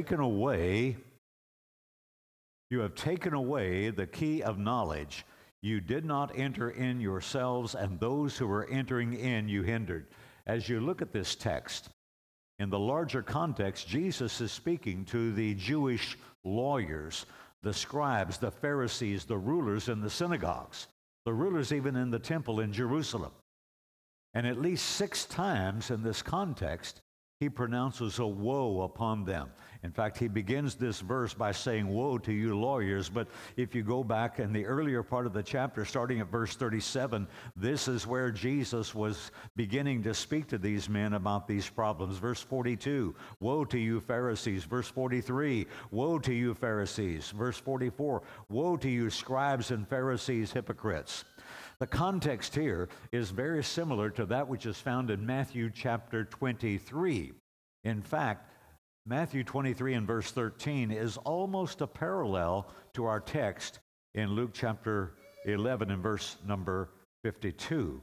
taken away you have taken away the key of knowledge. You did not enter in yourselves, and those who were entering in you hindered. As you look at this text, in the larger context, Jesus is speaking to the Jewish lawyers, the scribes, the Pharisees, the rulers in the synagogues, the rulers even in the temple in Jerusalem. And at least six times in this context, he pronounces a woe upon them. In fact, he begins this verse by saying, Woe to you lawyers. But if you go back in the earlier part of the chapter, starting at verse 37, this is where Jesus was beginning to speak to these men about these problems. Verse 42, Woe to you, Pharisees. Verse 43, Woe to you, Pharisees. Verse 44, Woe to you, scribes and Pharisees, hypocrites. The context here is very similar to that which is found in Matthew chapter 23. In fact, Matthew 23 and verse 13 is almost a parallel to our text in Luke chapter 11 and verse number 52.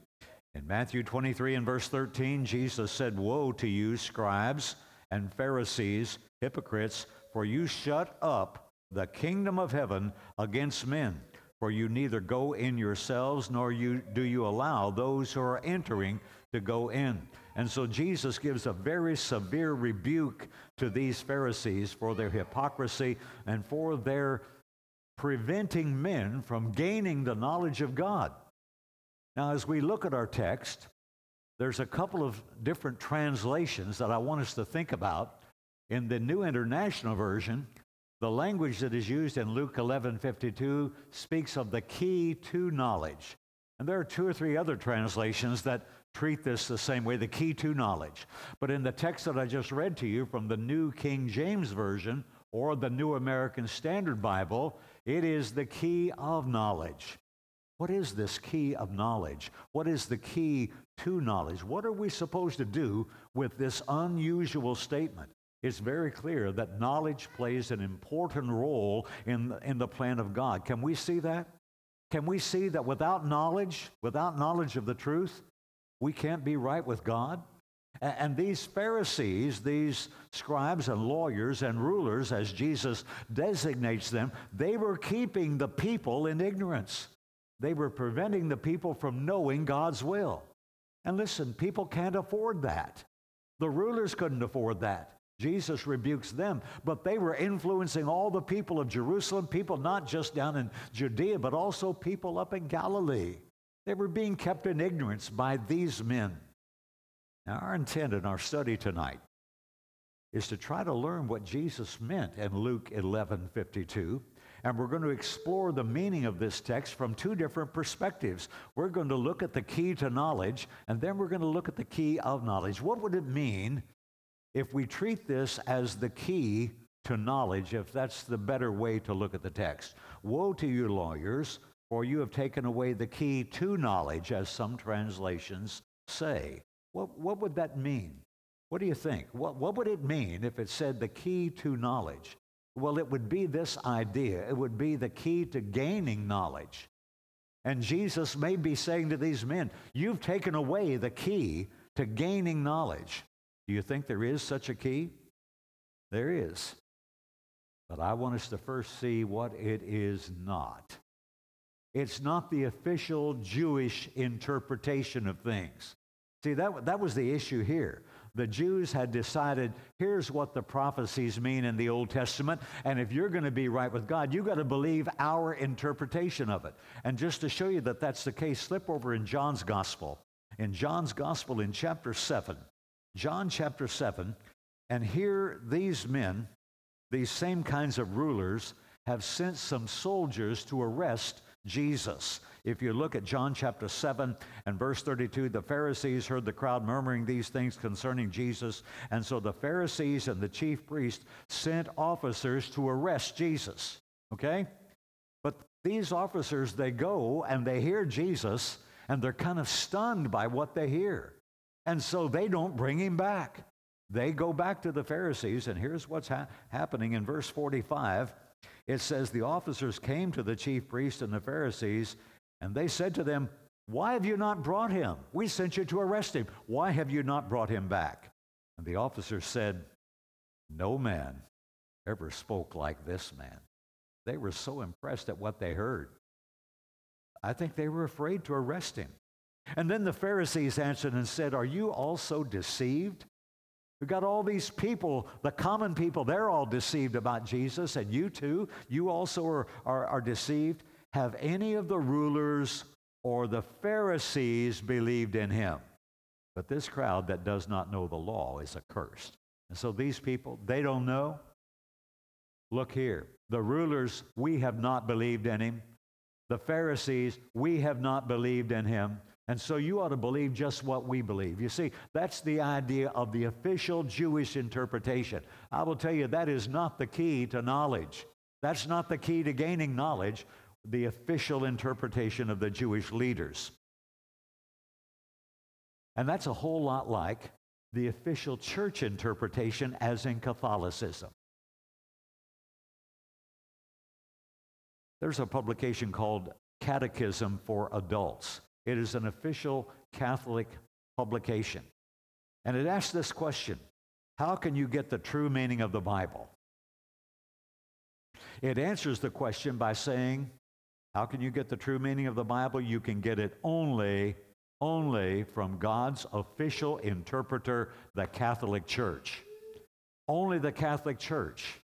In Matthew 23 and verse 13, Jesus said, Woe to you, scribes and Pharisees, hypocrites, for you shut up the kingdom of heaven against men. For you neither go in yourselves, nor you, do you allow those who are entering to go in. And so Jesus gives a very severe rebuke to these Pharisees for their hypocrisy and for their preventing men from gaining the knowledge of God. Now, as we look at our text, there's a couple of different translations that I want us to think about. In the New International Version, the language that is used in Luke 11:52 speaks of the key to knowledge. And there are two or three other translations that treat this the same way, the key to knowledge. But in the text that I just read to you from the New King James Version or the New American Standard Bible, it is the key of knowledge. What is this key of knowledge? What is the key to knowledge? What are we supposed to do with this unusual statement? It's very clear that knowledge plays an important role in, in the plan of God. Can we see that? Can we see that without knowledge, without knowledge of the truth, we can't be right with God? And these Pharisees, these scribes and lawyers and rulers, as Jesus designates them, they were keeping the people in ignorance. They were preventing the people from knowing God's will. And listen, people can't afford that. The rulers couldn't afford that. Jesus rebukes them, but they were influencing all the people of Jerusalem, people not just down in Judea, but also people up in Galilee. They were being kept in ignorance by these men. Now, our intent in our study tonight is to try to learn what Jesus meant in Luke 11 52. And we're going to explore the meaning of this text from two different perspectives. We're going to look at the key to knowledge, and then we're going to look at the key of knowledge. What would it mean if we treat this as the key to knowledge, if that's the better way to look at the text. Woe to you, lawyers, for you have taken away the key to knowledge, as some translations say. What, what would that mean? What do you think? What, what would it mean if it said the key to knowledge? Well, it would be this idea. It would be the key to gaining knowledge. And Jesus may be saying to these men, You've taken away the key to gaining knowledge. Do you think there is such a key? There is. But I want us to first see what it is not. It's not the official Jewish interpretation of things. See, that, that was the issue here. The Jews had decided here's what the prophecies mean in the Old Testament, and if you're going to be right with God, you've got to believe our interpretation of it. And just to show you that that's the case, slip over in John's Gospel. In John's Gospel, in chapter 7, John chapter 7, and here these men, these same kinds of rulers, have sent some soldiers to arrest Jesus. If you look at John chapter 7 and verse 32, the Pharisees heard the crowd murmuring these things concerning Jesus. And so the Pharisees and the chief priest sent officers to arrest Jesus. Okay? But these officers, they go and they hear Jesus and they're kind of stunned by what they hear. And so they don't bring him back. They go back to the Pharisees, and here's what's ha- happening in verse 45. It says, The officers came to the chief priests and the Pharisees, and they said to them, Why have you not brought him? We sent you to arrest him. Why have you not brought him back? And the officers said, No man ever spoke like this man. They were so impressed at what they heard. I think they were afraid to arrest him. And then the Pharisees answered and said, Are you also deceived? We've got all these people, the common people, they're all deceived about Jesus, and you too, you also are, are, are deceived. Have any of the rulers or the Pharisees believed in him? But this crowd that does not know the law is accursed. And so these people, they don't know. Look here. The rulers, we have not believed in him. The Pharisees, we have not believed in him. And so you ought to believe just what we believe. You see, that's the idea of the official Jewish interpretation. I will tell you, that is not the key to knowledge. That's not the key to gaining knowledge, the official interpretation of the Jewish leaders. And that's a whole lot like the official church interpretation, as in Catholicism. There's a publication called Catechism for Adults. It is an official Catholic publication. And it asks this question How can you get the true meaning of the Bible? It answers the question by saying, How can you get the true meaning of the Bible? You can get it only, only from God's official interpreter, the Catholic Church. Only the Catholic Church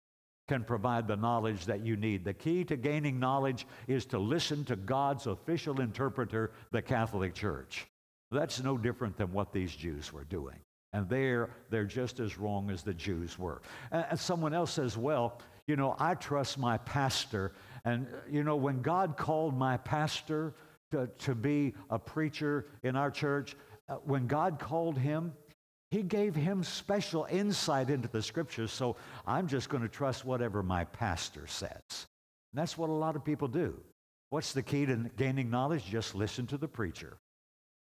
can provide the knowledge that you need. The key to gaining knowledge is to listen to God's official interpreter, the Catholic Church. That's no different than what these Jews were doing. And they're, they're just as wrong as the Jews were. And someone else says, well, you know, I trust my pastor. And, you know, when God called my pastor to, to be a preacher in our church, uh, when God called him, he gave him special insight into the scriptures, so I'm just going to trust whatever my pastor says. And that's what a lot of people do. What's the key to gaining knowledge? Just listen to the preacher.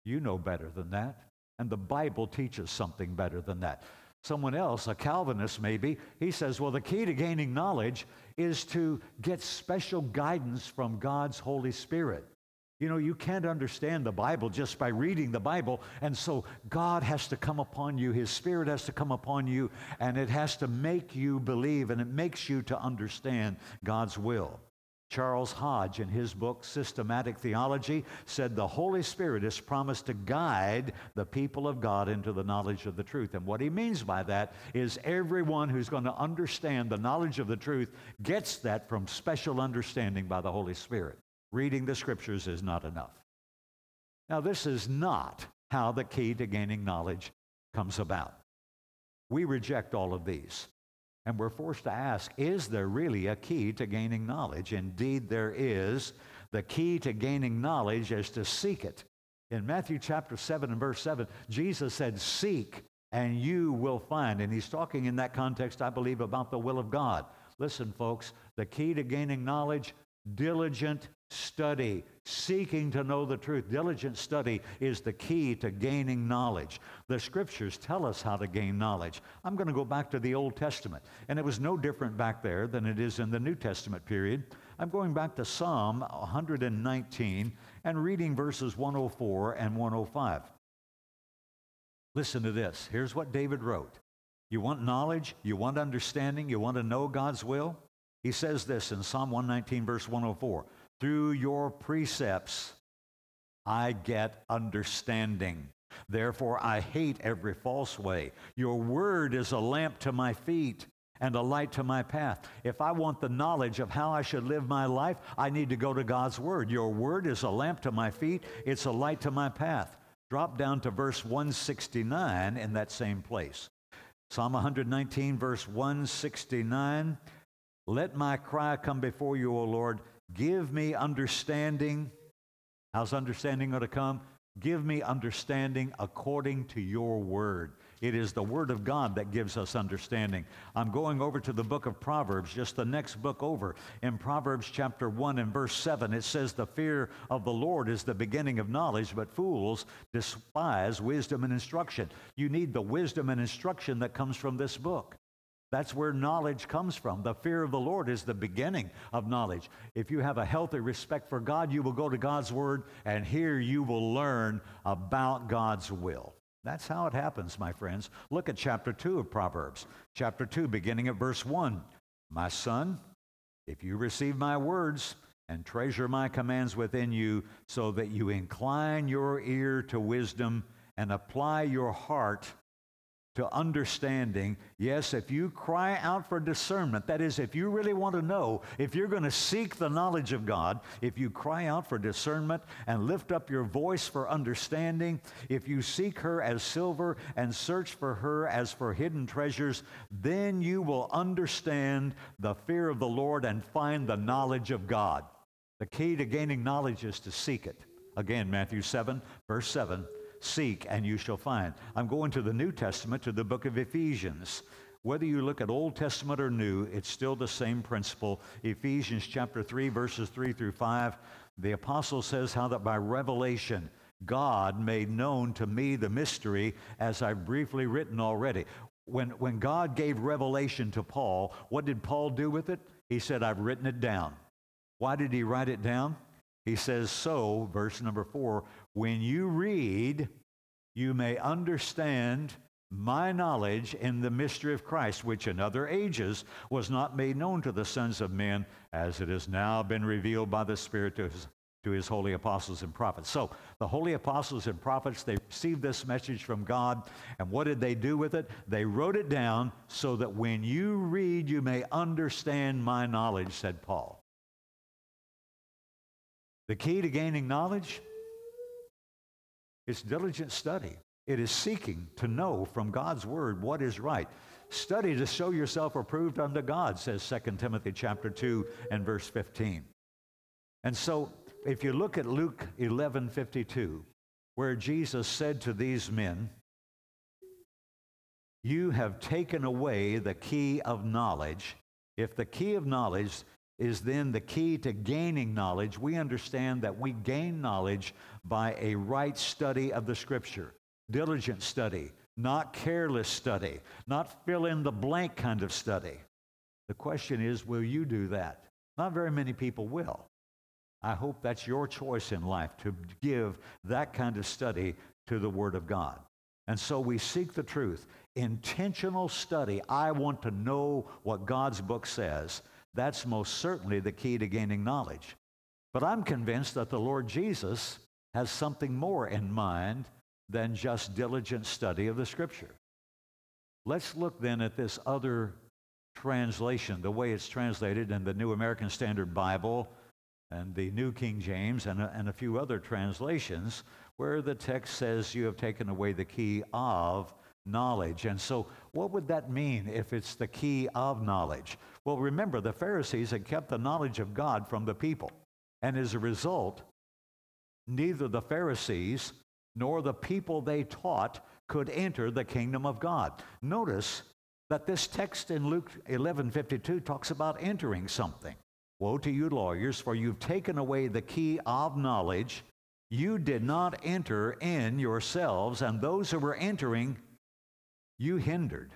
You know better than that. And the Bible teaches something better than that. Someone else, a Calvinist maybe, he says, well, the key to gaining knowledge is to get special guidance from God's Holy Spirit. You know, you can't understand the Bible just by reading the Bible. And so God has to come upon you, His Spirit has to come upon you, and it has to make you believe, and it makes you to understand God's will. Charles Hodge, in his book Systematic Theology, said the Holy Spirit is promised to guide the people of God into the knowledge of the truth. And what he means by that is everyone who's going to understand the knowledge of the truth gets that from special understanding by the Holy Spirit. Reading the scriptures is not enough. Now, this is not how the key to gaining knowledge comes about. We reject all of these. And we're forced to ask is there really a key to gaining knowledge? Indeed, there is. The key to gaining knowledge is to seek it. In Matthew chapter 7 and verse 7, Jesus said, Seek and you will find. And he's talking in that context, I believe, about the will of God. Listen, folks, the key to gaining knowledge diligent study, seeking to know the truth. Diligent study is the key to gaining knowledge. The scriptures tell us how to gain knowledge. I'm going to go back to the Old Testament, and it was no different back there than it is in the New Testament period. I'm going back to Psalm 119 and reading verses 104 and 105. Listen to this. Here's what David wrote. You want knowledge? You want understanding? You want to know God's will? He says this in Psalm 119, verse 104 Through your precepts I get understanding. Therefore, I hate every false way. Your word is a lamp to my feet and a light to my path. If I want the knowledge of how I should live my life, I need to go to God's word. Your word is a lamp to my feet, it's a light to my path. Drop down to verse 169 in that same place. Psalm 119, verse 169. Let my cry come before you, O Lord. Give me understanding. How's understanding going to come? Give me understanding according to your word. It is the word of God that gives us understanding. I'm going over to the book of Proverbs, just the next book over. In Proverbs chapter 1 and verse 7, it says, The fear of the Lord is the beginning of knowledge, but fools despise wisdom and instruction. You need the wisdom and instruction that comes from this book. That's where knowledge comes from. The fear of the Lord is the beginning of knowledge. If you have a healthy respect for God, you will go to God's Word, and here you will learn about God's will. That's how it happens, my friends. Look at chapter 2 of Proverbs. Chapter 2, beginning at verse 1. My son, if you receive my words and treasure my commands within you, so that you incline your ear to wisdom and apply your heart to understanding. Yes, if you cry out for discernment, that is, if you really want to know, if you're going to seek the knowledge of God, if you cry out for discernment and lift up your voice for understanding, if you seek her as silver and search for her as for hidden treasures, then you will understand the fear of the Lord and find the knowledge of God. The key to gaining knowledge is to seek it. Again, Matthew 7, verse 7 Seek and you shall find. I'm going to the New Testament, to the book of Ephesians. Whether you look at Old Testament or New, it's still the same principle. Ephesians chapter 3, verses 3 through 5. The apostle says how that by revelation, God made known to me the mystery as I've briefly written already. When, when God gave revelation to Paul, what did Paul do with it? He said, I've written it down. Why did he write it down? He says, So, verse number four, when you read, you may understand my knowledge in the mystery of Christ, which in other ages was not made known to the sons of men, as it has now been revealed by the Spirit to his, to his holy apostles and prophets. So, the holy apostles and prophets, they received this message from God, and what did they do with it? They wrote it down so that when you read, you may understand my knowledge, said Paul. The key to gaining knowledge is diligent study. It is seeking to know from God's word what is right. Study to show yourself approved unto God, says 2 Timothy chapter 2 and verse 15. And so if you look at Luke 11 52, where Jesus said to these men, You have taken away the key of knowledge. If the key of knowledge is then the key to gaining knowledge. We understand that we gain knowledge by a right study of the Scripture, diligent study, not careless study, not fill in the blank kind of study. The question is, will you do that? Not very many people will. I hope that's your choice in life to give that kind of study to the Word of God. And so we seek the truth. Intentional study. I want to know what God's book says. That's most certainly the key to gaining knowledge. But I'm convinced that the Lord Jesus has something more in mind than just diligent study of the Scripture. Let's look then at this other translation, the way it's translated in the New American Standard Bible and the New King James and a, and a few other translations, where the text says, You have taken away the key of knowledge. And so, what would that mean if it's the key of knowledge? Well, remember, the Pharisees had kept the knowledge of God from the people. And as a result, neither the Pharisees nor the people they taught could enter the kingdom of God. Notice that this text in Luke 11:52 talks about entering something. Woe to you lawyers for you've taken away the key of knowledge. You did not enter in yourselves and those who were entering you hindered.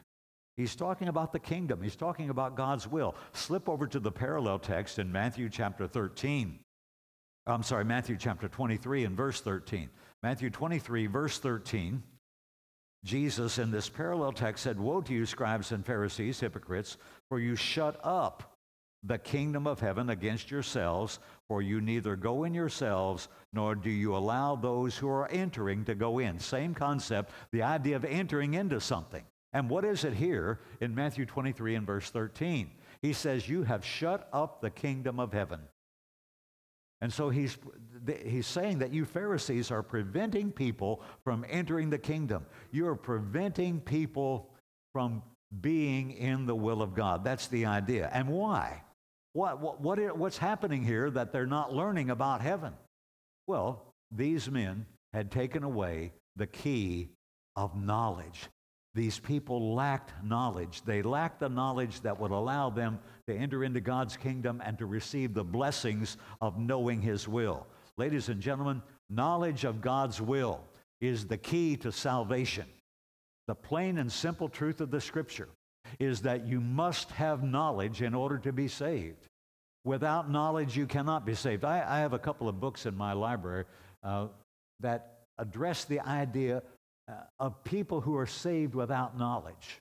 He's talking about the kingdom. He's talking about God's will. Slip over to the parallel text in Matthew chapter 13. I'm sorry, Matthew chapter 23 and verse 13. Matthew 23, verse 13. Jesus in this parallel text said, Woe to you, scribes and Pharisees, hypocrites, for you shut up the kingdom of heaven against yourselves, for you neither go in yourselves, nor do you allow those who are entering to go in. Same concept, the idea of entering into something. And what is it here in Matthew 23 and verse 13? He says, You have shut up the kingdom of heaven. And so he's, he's saying that you Pharisees are preventing people from entering the kingdom. You're preventing people from being in the will of God. That's the idea. And why? What, what, what, what's happening here that they're not learning about heaven? Well, these men had taken away the key of knowledge. These people lacked knowledge. They lacked the knowledge that would allow them to enter into God's kingdom and to receive the blessings of knowing His will. Ladies and gentlemen, knowledge of God's will is the key to salvation. The plain and simple truth of the Scripture is that you must have knowledge in order to be saved. Without knowledge, you cannot be saved. I, I have a couple of books in my library uh, that address the idea of people who are saved without knowledge.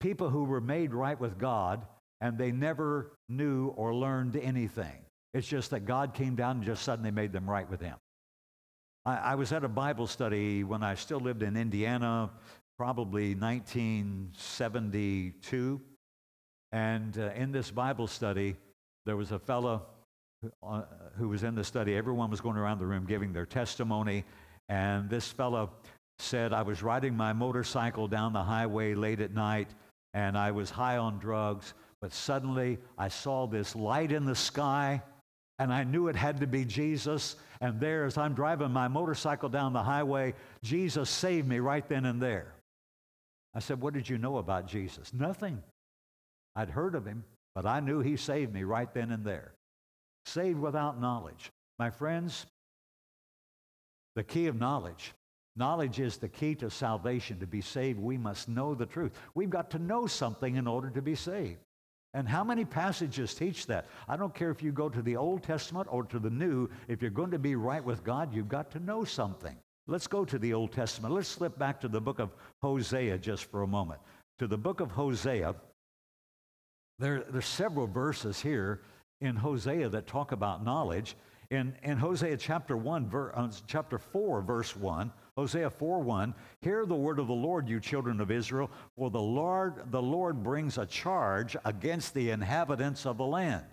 People who were made right with God and they never knew or learned anything. It's just that God came down and just suddenly made them right with Him. I, I was at a Bible study when I still lived in Indiana, probably 1972. And uh, in this Bible study, there was a fellow who, uh, who was in the study. Everyone was going around the room giving their testimony. And this fellow said, I was riding my motorcycle down the highway late at night, and I was high on drugs, but suddenly I saw this light in the sky, and I knew it had to be Jesus. And there, as I'm driving my motorcycle down the highway, Jesus saved me right then and there. I said, What did you know about Jesus? Nothing. I'd heard of him, but I knew he saved me right then and there. Saved without knowledge. My friends, the key of knowledge. Knowledge is the key to salvation. To be saved, we must know the truth. We've got to know something in order to be saved. And how many passages teach that? I don't care if you go to the Old Testament or to the New, if you're going to be right with God, you've got to know something. Let's go to the Old Testament. Let's slip back to the book of Hosea just for a moment. To the book of Hosea, there, there's several verses here in Hosea that talk about knowledge. In, in Hosea chapter 1, ver, uh, chapter 4, verse 1, Hosea 4 1, hear the word of the Lord, you children of Israel, for the Lord, the Lord brings a charge against the inhabitants of the land.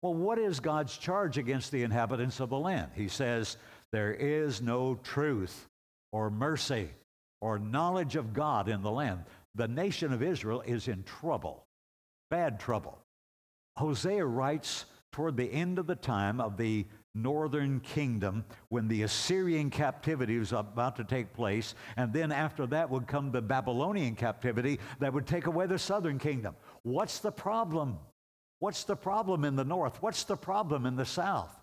Well, what is God's charge against the inhabitants of the land? He says, There is no truth or mercy or knowledge of God in the land. The nation of Israel is in trouble, bad trouble. Hosea writes toward the end of the time of the northern kingdom when the Assyrian captivity was about to take place. And then after that would come the Babylonian captivity that would take away the southern kingdom. What's the problem? What's the problem in the north? What's the problem in the south?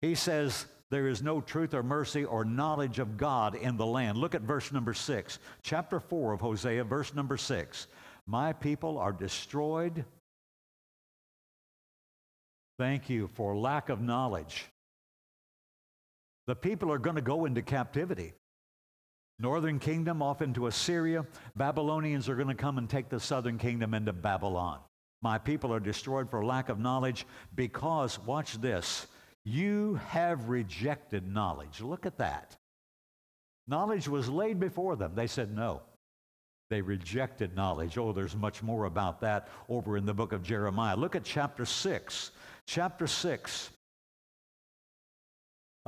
He says, there is no truth or mercy or knowledge of God in the land. Look at verse number six, chapter four of Hosea, verse number six. My people are destroyed Thank you for lack of knowledge. The people are going to go into captivity. Northern kingdom off into Assyria. Babylonians are going to come and take the southern kingdom into Babylon. My people are destroyed for lack of knowledge because, watch this, you have rejected knowledge. Look at that. Knowledge was laid before them. They said no. They rejected knowledge. Oh, there's much more about that over in the book of Jeremiah. Look at chapter 6 chapter 6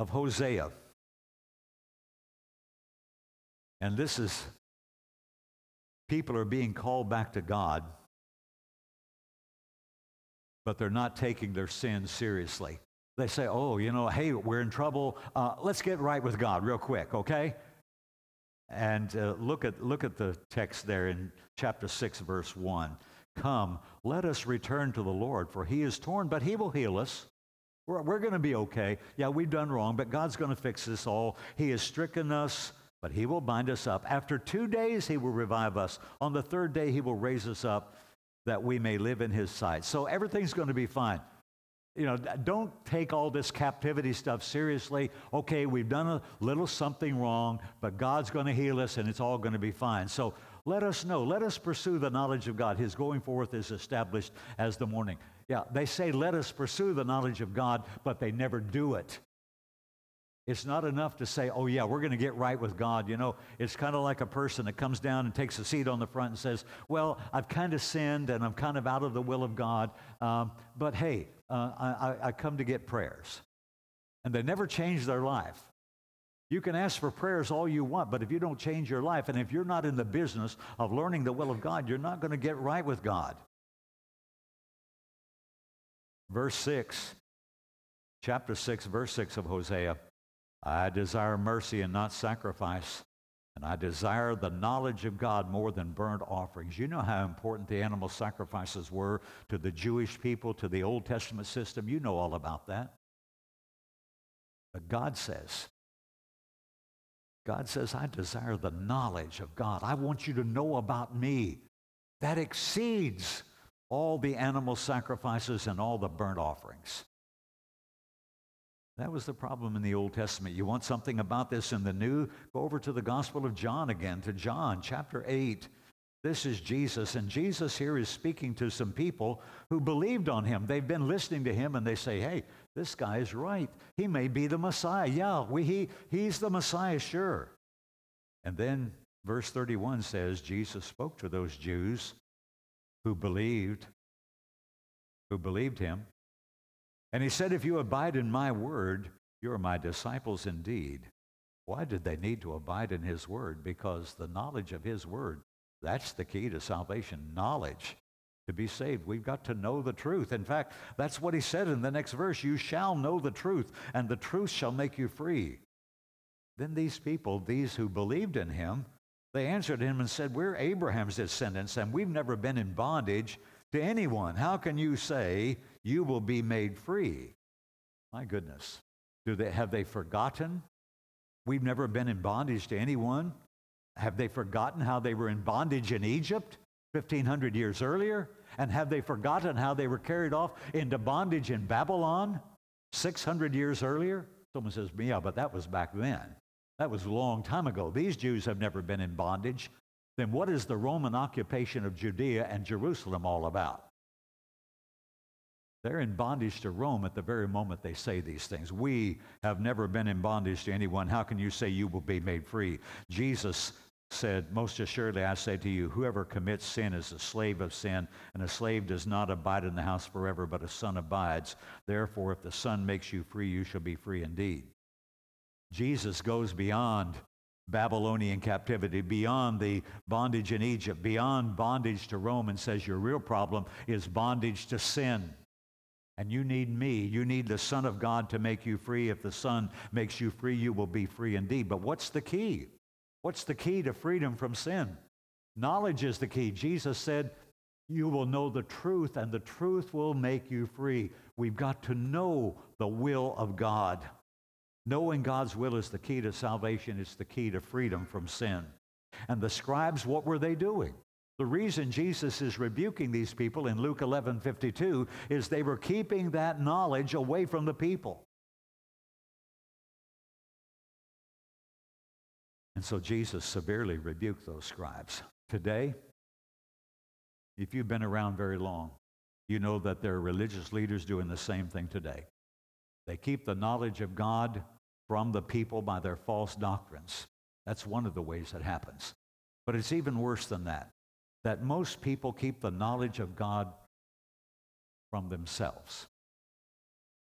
of Hosea. And this is people are being called back to God, but they're not taking their sins seriously. They say, oh, you know, hey, we're in trouble. Uh, let's get right with God real quick, okay? And uh, look, at, look at the text there in chapter 6, verse 1. Come, let us return to the Lord, for he is torn, but he will heal us. We're, we're going to be okay. Yeah, we've done wrong, but God's going to fix this all. He has stricken us, but he will bind us up. After two days, he will revive us. On the third day, he will raise us up that we may live in his sight. So everything's going to be fine. You know, don't take all this captivity stuff seriously. Okay, we've done a little something wrong, but God's going to heal us and it's all going to be fine. So let us know. Let us pursue the knowledge of God. His going forth is established as the morning. Yeah, they say, let us pursue the knowledge of God, but they never do it. It's not enough to say, oh, yeah, we're going to get right with God. You know, it's kind of like a person that comes down and takes a seat on the front and says, well, I've kind of sinned and I'm kind of out of the will of God, um, but hey, uh, I, I come to get prayers. And they never change their life. You can ask for prayers all you want, but if you don't change your life and if you're not in the business of learning the will of God, you're not going to get right with God. Verse 6, chapter 6, verse 6 of Hosea I desire mercy and not sacrifice, and I desire the knowledge of God more than burnt offerings. You know how important the animal sacrifices were to the Jewish people, to the Old Testament system. You know all about that. But God says, God says, I desire the knowledge of God. I want you to know about me. That exceeds all the animal sacrifices and all the burnt offerings. That was the problem in the Old Testament. You want something about this in the New? Go over to the Gospel of John again, to John chapter 8. This is Jesus, and Jesus here is speaking to some people who believed on him. They've been listening to him, and they say, Hey, this guy is right. He may be the Messiah. Yeah, we, he, he's the Messiah, sure. And then verse 31 says, Jesus spoke to those Jews who believed, who believed him. And he said, If you abide in my word, you are my disciples indeed. Why did they need to abide in his word? Because the knowledge of his word that's the key to salvation knowledge. To be saved, we've got to know the truth. In fact, that's what he said in the next verse You shall know the truth, and the truth shall make you free. Then these people, these who believed in him, they answered him and said, We're Abraham's descendants, and we've never been in bondage to anyone. How can you say you will be made free? My goodness. Do they, have they forgotten? We've never been in bondage to anyone. Have they forgotten how they were in bondage in Egypt 1,500 years earlier? And have they forgotten how they were carried off into bondage in Babylon 600 years earlier? Someone says, yeah, but that was back then. That was a long time ago. These Jews have never been in bondage. Then what is the Roman occupation of Judea and Jerusalem all about? They're in bondage to Rome at the very moment they say these things. We have never been in bondage to anyone. How can you say you will be made free? Jesus said, Most assuredly, I say to you, whoever commits sin is a slave of sin, and a slave does not abide in the house forever, but a son abides. Therefore, if the Son makes you free, you shall be free indeed. Jesus goes beyond Babylonian captivity, beyond the bondage in Egypt, beyond bondage to Rome, and says your real problem is bondage to sin. And you need me. You need the Son of God to make you free. If the Son makes you free, you will be free indeed. But what's the key? What's the key to freedom from sin? Knowledge is the key. Jesus said, You will know the truth, and the truth will make you free. We've got to know the will of God. Knowing God's will is the key to salvation, it's the key to freedom from sin. And the scribes, what were they doing? The reason Jesus is rebuking these people in Luke 11 52 is they were keeping that knowledge away from the people. And so Jesus severely rebuked those scribes. Today, if you've been around very long, you know that there are religious leaders doing the same thing today. They keep the knowledge of God from the people by their false doctrines. That's one of the ways it happens. But it's even worse than that, that most people keep the knowledge of God from themselves.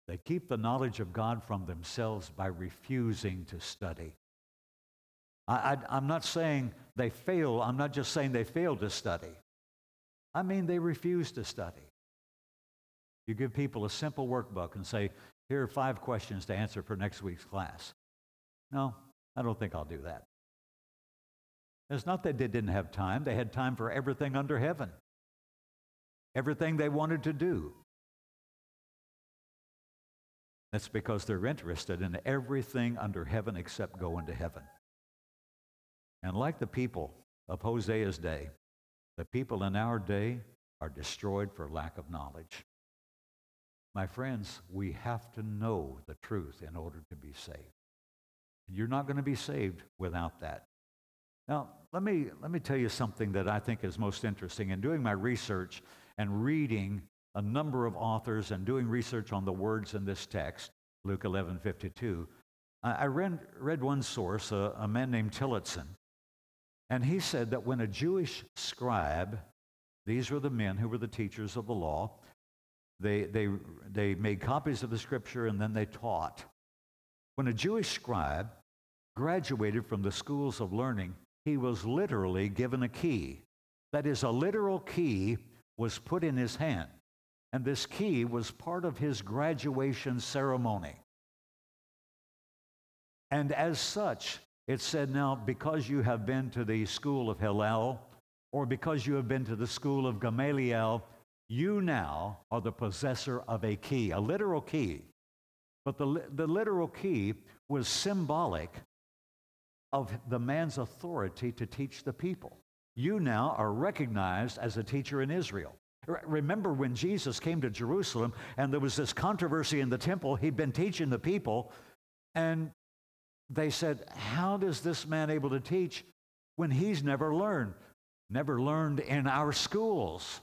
They keep the knowledge of God from themselves by refusing to study. I, am not saying they fail. I'm not just saying they fail to study. I mean they refuse to study. You give people a simple workbook and say, here are five questions to answer for next week's class. No, I don't think I'll do that. It's not that they didn't have time, they had time for everything under heaven, everything they wanted to do. That's because they're interested in everything under heaven except going to heaven. And like the people of Hosea's day, the people in our day are destroyed for lack of knowledge. My friends, we have to know the truth in order to be saved. You're not going to be saved without that. Now, let me, let me tell you something that I think is most interesting. In doing my research and reading a number of authors and doing research on the words in this text, Luke 11 52, I read, read one source, a, a man named Tillotson, and he said that when a Jewish scribe, these were the men who were the teachers of the law, they, they, they made copies of the scripture and then they taught. When a Jewish scribe graduated from the schools of learning, he was literally given a key. That is, a literal key was put in his hand. And this key was part of his graduation ceremony. And as such, it said, Now, because you have been to the school of Hillel, or because you have been to the school of Gamaliel, you now are the possessor of a key, a literal key. But the, the literal key was symbolic of the man's authority to teach the people. You now are recognized as a teacher in Israel. Remember when Jesus came to Jerusalem and there was this controversy in the temple, he'd been teaching the people, and they said, How does this man able to teach when he's never learned? never learned in our schools.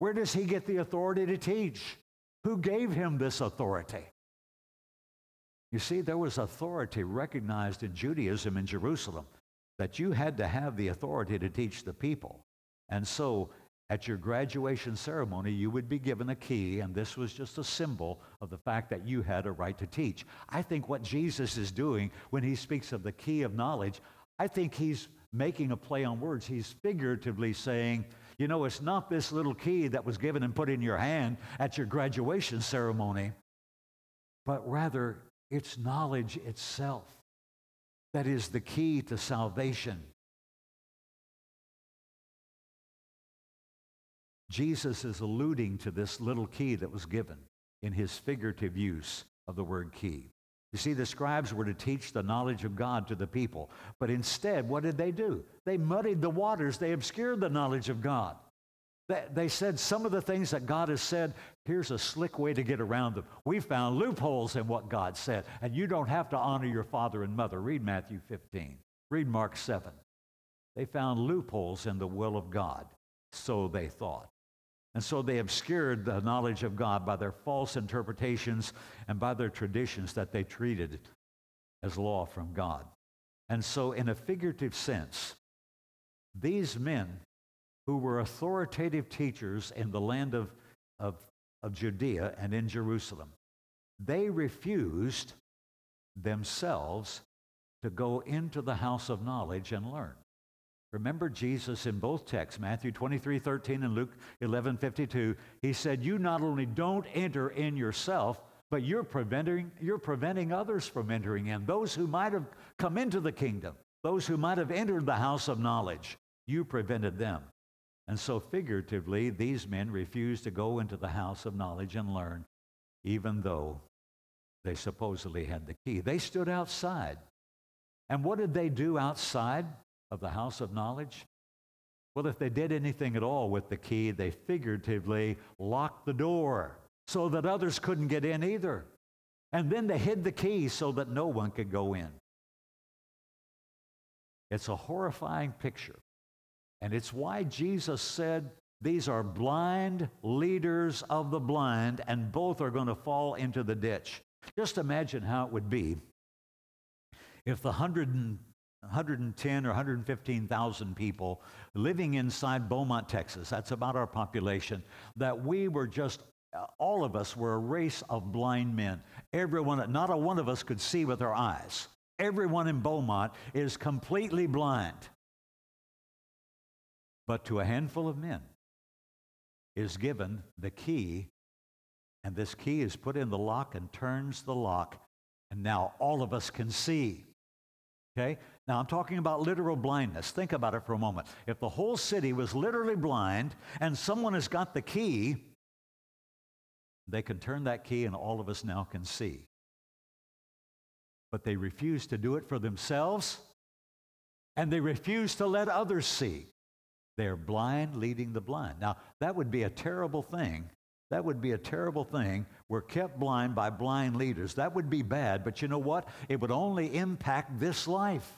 Where does he get the authority to teach? Who gave him this authority? You see, there was authority recognized in Judaism in Jerusalem that you had to have the authority to teach the people. And so at your graduation ceremony, you would be given a key, and this was just a symbol of the fact that you had a right to teach. I think what Jesus is doing when he speaks of the key of knowledge, I think he's making a play on words. He's figuratively saying, you know, it's not this little key that was given and put in your hand at your graduation ceremony, but rather it's knowledge itself that is the key to salvation. Jesus is alluding to this little key that was given in his figurative use of the word key. You see, the scribes were to teach the knowledge of God to the people, but instead, what did they do? They muddied the waters, they obscured the knowledge of God. They said some of the things that God has said, here's a slick way to get around them. We found loopholes in what God said, and you don't have to honor your father and mother. Read Matthew 15, read Mark 7. They found loopholes in the will of God, so they thought. And so they obscured the knowledge of God by their false interpretations and by their traditions that they treated as law from God. And so, in a figurative sense, these men who were authoritative teachers in the land of, of, of Judea and in Jerusalem, they refused themselves to go into the house of knowledge and learn. Remember Jesus in both texts, Matthew 23, 13 and Luke 11, 52, he said, You not only don't enter in yourself, but you're preventing, you're preventing others from entering in. Those who might have come into the kingdom, those who might have entered the house of knowledge, you prevented them. And so, figuratively, these men refused to go into the house of knowledge and learn, even though they supposedly had the key. They stood outside. And what did they do outside of the house of knowledge? Well, if they did anything at all with the key, they figuratively locked the door so that others couldn't get in either. And then they hid the key so that no one could go in. It's a horrifying picture. And it's why Jesus said, These are blind leaders of the blind, and both are going to fall into the ditch. Just imagine how it would be if the 100 and, 110 or 115,000 people living inside Beaumont, Texas, that's about our population, that we were just uh, all of us were a race of blind men. Everyone, not a one of us could see with our eyes. Everyone in Beaumont is completely blind but to a handful of men is given the key, and this key is put in the lock and turns the lock, and now all of us can see. Okay? Now I'm talking about literal blindness. Think about it for a moment. If the whole city was literally blind and someone has got the key, they can turn that key and all of us now can see. But they refuse to do it for themselves and they refuse to let others see. They're blind leading the blind. Now, that would be a terrible thing. That would be a terrible thing. We're kept blind by blind leaders. That would be bad, but you know what? It would only impact this life.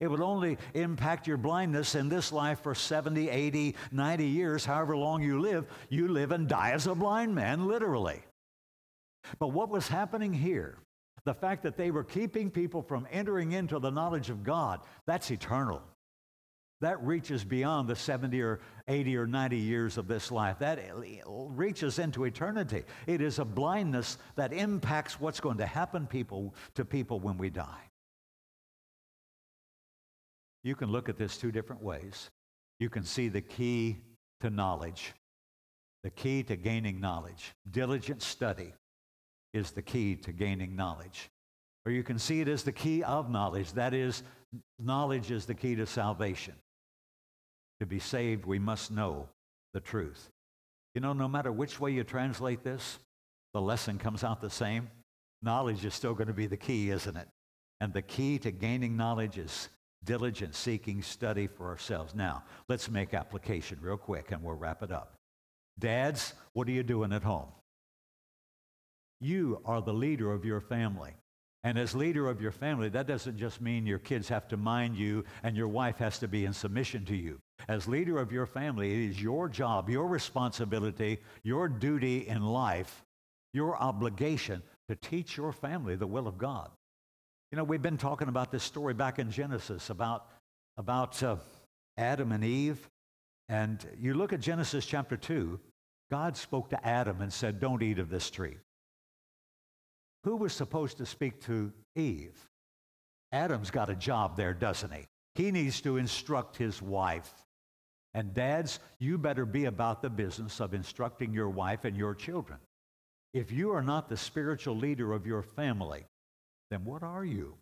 It would only impact your blindness in this life for 70, 80, 90 years, however long you live. You live and die as a blind man, literally. But what was happening here, the fact that they were keeping people from entering into the knowledge of God, that's eternal. That reaches beyond the 70 or 80 or 90 years of this life. That reaches into eternity. It is a blindness that impacts what's going to happen people, to people when we die. You can look at this two different ways. You can see the key to knowledge, the key to gaining knowledge. Diligent study is the key to gaining knowledge. Or you can see it as the key of knowledge. That is, knowledge is the key to salvation. To be saved, we must know the truth. You know, no matter which way you translate this, the lesson comes out the same. Knowledge is still going to be the key, isn't it? And the key to gaining knowledge is diligent seeking study for ourselves. Now, let's make application real quick and we'll wrap it up. Dads, what are you doing at home? You are the leader of your family. And as leader of your family, that doesn't just mean your kids have to mind you and your wife has to be in submission to you. As leader of your family, it is your job, your responsibility, your duty in life, your obligation to teach your family the will of God. You know, we've been talking about this story back in Genesis about, about uh, Adam and Eve. And you look at Genesis chapter 2, God spoke to Adam and said, Don't eat of this tree. Who was supposed to speak to Eve? Adam's got a job there, doesn't he? He needs to instruct his wife. And dads, you better be about the business of instructing your wife and your children. If you are not the spiritual leader of your family, then what are you?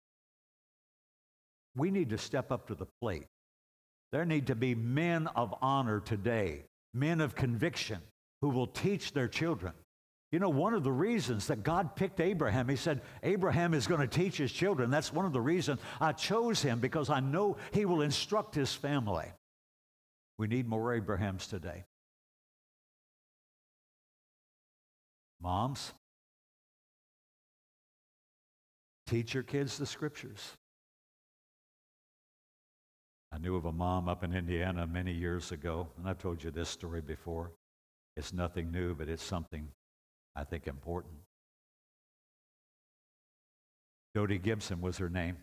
We need to step up to the plate. There need to be men of honor today, men of conviction who will teach their children. You know, one of the reasons that God picked Abraham, he said, Abraham is going to teach his children. That's one of the reasons I chose him because I know he will instruct his family. We need more Abrahams today. Moms, teach your kids the scriptures. I knew of a mom up in Indiana many years ago, and I've told you this story before. It's nothing new, but it's something I think important. Dodie Gibson was her name.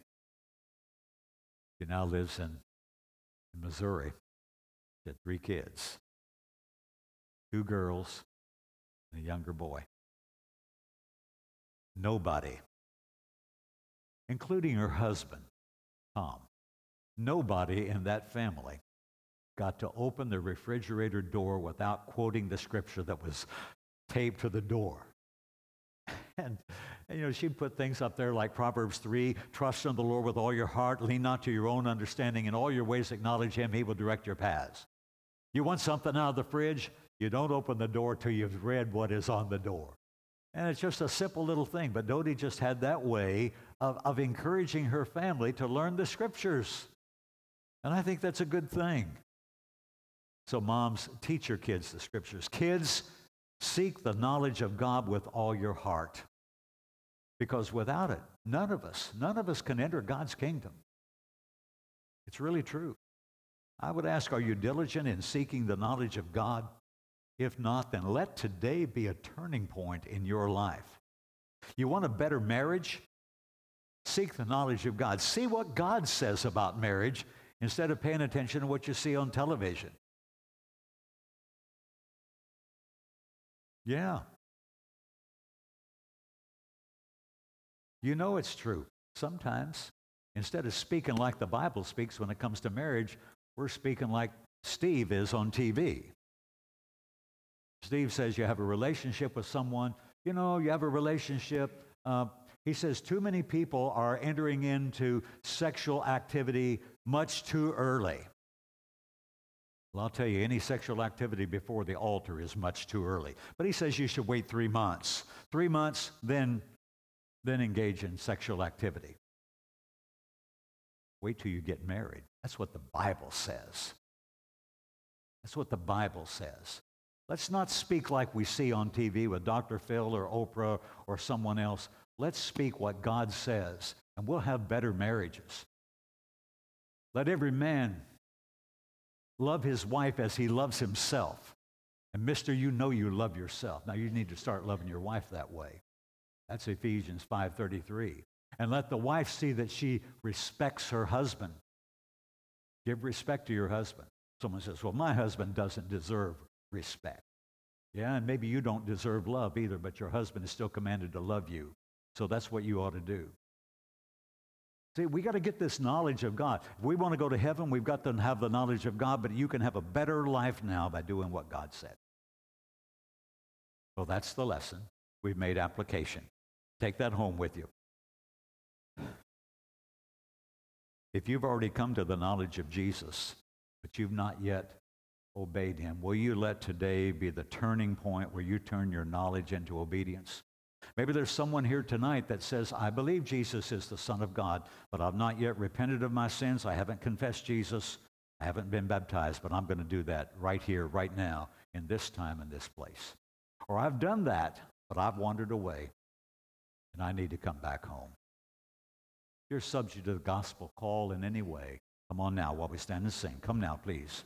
She now lives in, in Missouri. She had three kids two girls and a younger boy. Nobody, including her husband, Tom, nobody in that family got to open the refrigerator door without quoting the scripture that was taped to the door. And, and, you know, she'd put things up there like Proverbs 3 trust in the Lord with all your heart, lean not to your own understanding, in all your ways acknowledge him, he will direct your paths. You want something out of the fridge? You don't open the door till you've read what is on the door. And it's just a simple little thing, but Dodie just had that way of, of encouraging her family to learn the scriptures. And I think that's a good thing. So, moms, teach your kids the scriptures. Kids, seek the knowledge of God with all your heart. Because without it, none of us, none of us can enter God's kingdom. It's really true. I would ask, are you diligent in seeking the knowledge of God? If not, then let today be a turning point in your life. You want a better marriage? Seek the knowledge of God. See what God says about marriage instead of paying attention to what you see on television. Yeah. You know it's true. Sometimes, instead of speaking like the Bible speaks when it comes to marriage, we're speaking like Steve is on TV. Steve says you have a relationship with someone. You know, you have a relationship. Uh, he says too many people are entering into sexual activity much too early. Well, I'll tell you, any sexual activity before the altar is much too early. But he says you should wait three months. Three months, then, then engage in sexual activity. Wait till you get married. That's what the Bible says. That's what the Bible says. Let's not speak like we see on TV with Dr. Phil or Oprah or someone else. Let's speak what God says, and we'll have better marriages. Let every man love his wife as he loves himself. And mister, you know you love yourself. Now you need to start loving your wife that way. That's Ephesians 5:33. And let the wife see that she respects her husband. Give respect to your husband. Someone says, "Well, my husband doesn't deserve respect." Yeah, and maybe you don't deserve love either, but your husband is still commanded to love you. So that's what you ought to do. See, we got to get this knowledge of God. If we want to go to heaven, we've got to have the knowledge of God, but you can have a better life now by doing what God said. So that's the lesson. We've made application. Take that home with you. If you've already come to the knowledge of Jesus, but you've not yet obeyed him, will you let today be the turning point where you turn your knowledge into obedience? Maybe there's someone here tonight that says, I believe Jesus is the Son of God, but I've not yet repented of my sins. I haven't confessed Jesus. I haven't been baptized, but I'm going to do that right here, right now, in this time, in this place. Or I've done that, but I've wandered away, and I need to come back home. If you're subject to the gospel call in any way, come on now while we stand and sing. Come now, please.